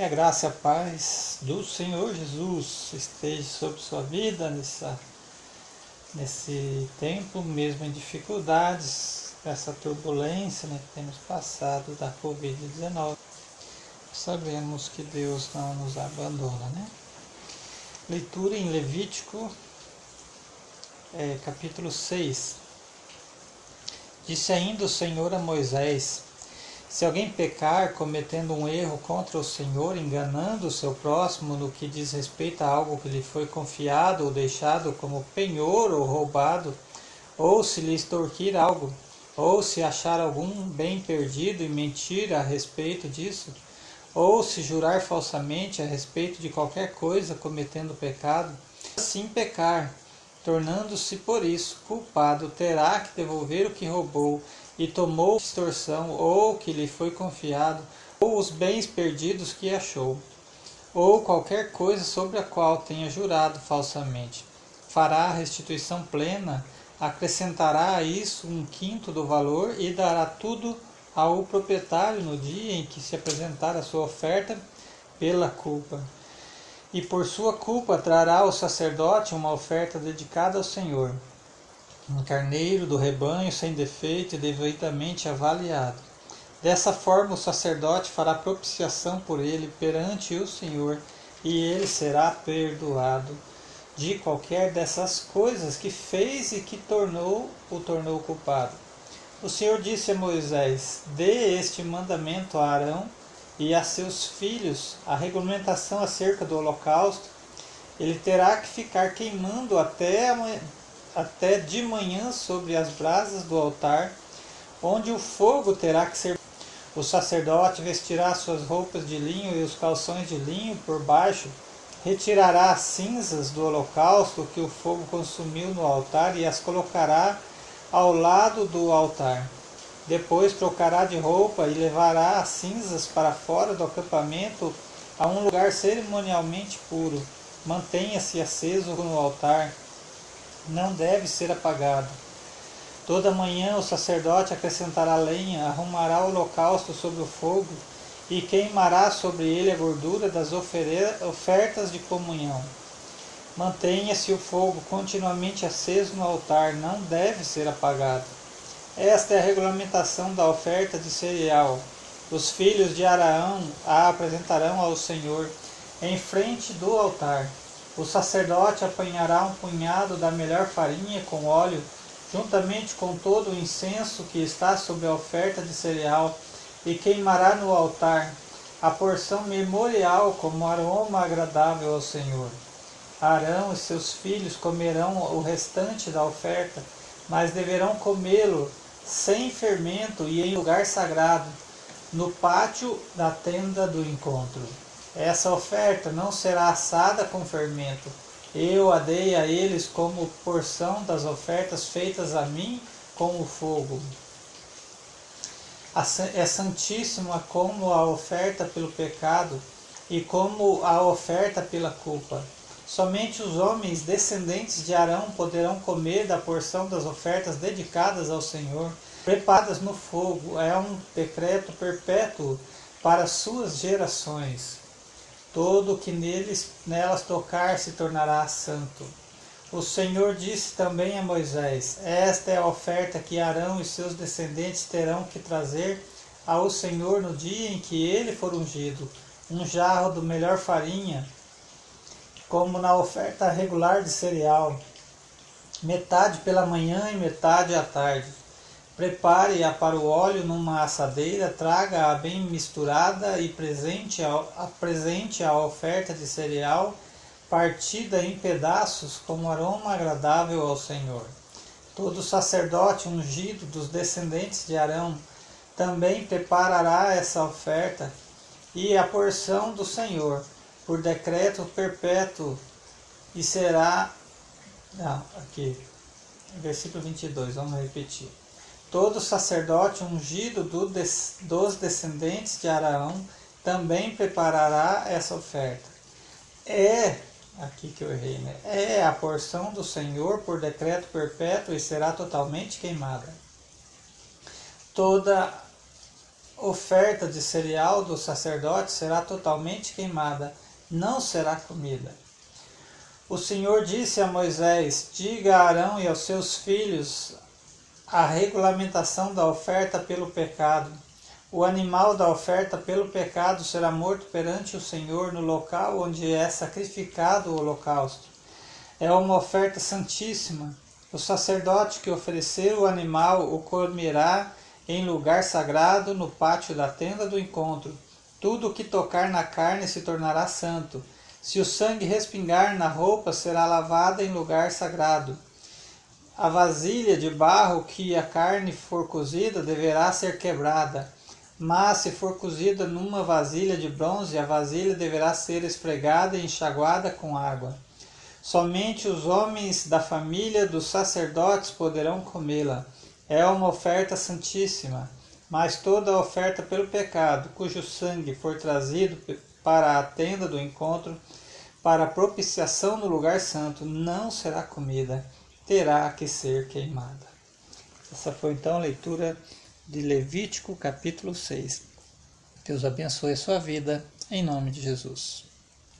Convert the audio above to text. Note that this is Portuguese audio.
Que a graça e a paz do Senhor Jesus esteja sobre sua vida nessa, nesse tempo, mesmo em dificuldades, essa turbulência né, que temos passado da Covid-19. Sabemos que Deus não nos abandona, né? Leitura em Levítico, é, capítulo 6. Disse ainda o Senhor a Moisés: se alguém pecar cometendo um erro contra o Senhor, enganando o seu próximo no que diz respeito a algo que lhe foi confiado ou deixado como penhor ou roubado, ou se lhe extorquir algo, ou se achar algum bem perdido e mentir a respeito disso, ou se jurar falsamente a respeito de qualquer coisa cometendo pecado, assim pecar, tornando-se por isso culpado, terá que devolver o que roubou e tomou extorsão, ou que lhe foi confiado, ou os bens perdidos que achou, ou qualquer coisa sobre a qual tenha jurado falsamente. Fará a restituição plena, acrescentará a isso um quinto do valor e dará tudo ao proprietário no dia em que se apresentar a sua oferta pela culpa. E por sua culpa trará ao sacerdote uma oferta dedicada ao Senhor um carneiro do rebanho sem defeito e devidamente avaliado. Dessa forma, o sacerdote fará propiciação por ele perante o Senhor, e ele será perdoado de qualquer dessas coisas que fez e que tornou o tornou culpado. O Senhor disse a Moisés: Dê este mandamento a Arão e a seus filhos a regulamentação acerca do holocausto. Ele terá que ficar queimando até até de manhã sobre as brasas do altar, onde o fogo terá que ser. O sacerdote vestirá suas roupas de linho e os calções de linho por baixo, retirará as cinzas do holocausto que o fogo consumiu no altar e as colocará ao lado do altar. Depois trocará de roupa e levará as cinzas para fora do acampamento a um lugar cerimonialmente puro. Mantenha-se aceso no altar não deve ser apagado. Toda manhã o sacerdote acrescentará lenha, arrumará o holocausto sobre o fogo e queimará sobre ele a gordura das ofertas de comunhão. Mantenha-se o fogo continuamente aceso no altar, não deve ser apagado. Esta é a regulamentação da oferta de cereal. Os filhos de Araão a apresentarão ao Senhor em frente do altar. O sacerdote apanhará um punhado da melhor farinha com óleo, juntamente com todo o incenso que está sobre a oferta de cereal, e queimará no altar a porção memorial como aroma agradável ao Senhor. Arão e seus filhos comerão o restante da oferta, mas deverão comê-lo sem fermento e em lugar sagrado, no pátio da tenda do encontro. Essa oferta não será assada com fermento. Eu a dei a eles como porção das ofertas feitas a mim com o fogo. É santíssima como a oferta pelo pecado e como a oferta pela culpa. Somente os homens descendentes de Arão poderão comer da porção das ofertas dedicadas ao Senhor, preparadas no fogo. É um decreto perpétuo para suas gerações. Todo que neles, nelas tocar se tornará santo. O Senhor disse também a Moisés: Esta é a oferta que Arão e seus descendentes terão que trazer ao Senhor no dia em que ele for ungido: um jarro do melhor farinha, como na oferta regular de cereal, metade pela manhã e metade à tarde. Prepare-a para o óleo numa assadeira, traga-a bem misturada e presente a, apresente a oferta de cereal partida em pedaços como aroma agradável ao Senhor. Todo sacerdote ungido dos descendentes de Arão também preparará essa oferta e a porção do Senhor por decreto perpétuo e será. Não, aqui, versículo 22, vamos repetir. Todo sacerdote ungido do des, dos descendentes de Araão também preparará essa oferta. É, aqui que eu errei, né? É a porção do Senhor por decreto perpétuo e será totalmente queimada. Toda oferta de cereal do sacerdote será totalmente queimada, não será comida. O Senhor disse a Moisés: Diga a Arão e aos seus filhos a regulamentação da oferta pelo pecado. O animal da oferta pelo pecado será morto perante o Senhor no local onde é sacrificado o holocausto. É uma oferta santíssima. O sacerdote que oferecer o animal o comerá em lugar sagrado no pátio da tenda do encontro. Tudo o que tocar na carne se tornará santo. Se o sangue respingar na roupa, será lavada em lugar sagrado. A vasilha de barro que a carne for cozida deverá ser quebrada mas se for cozida numa vasilha de bronze, a vasilha deverá ser esfregada e enxaguada com água. Somente os homens da família dos sacerdotes poderão comê-la. É uma oferta santíssima. Mas toda oferta pelo pecado, cujo sangue for trazido para a tenda do encontro, para propiciação no lugar santo, não será comida, terá que ser queimada. Essa foi então a leitura de Levítico capítulo 6. Deus abençoe a sua vida, em nome de Jesus.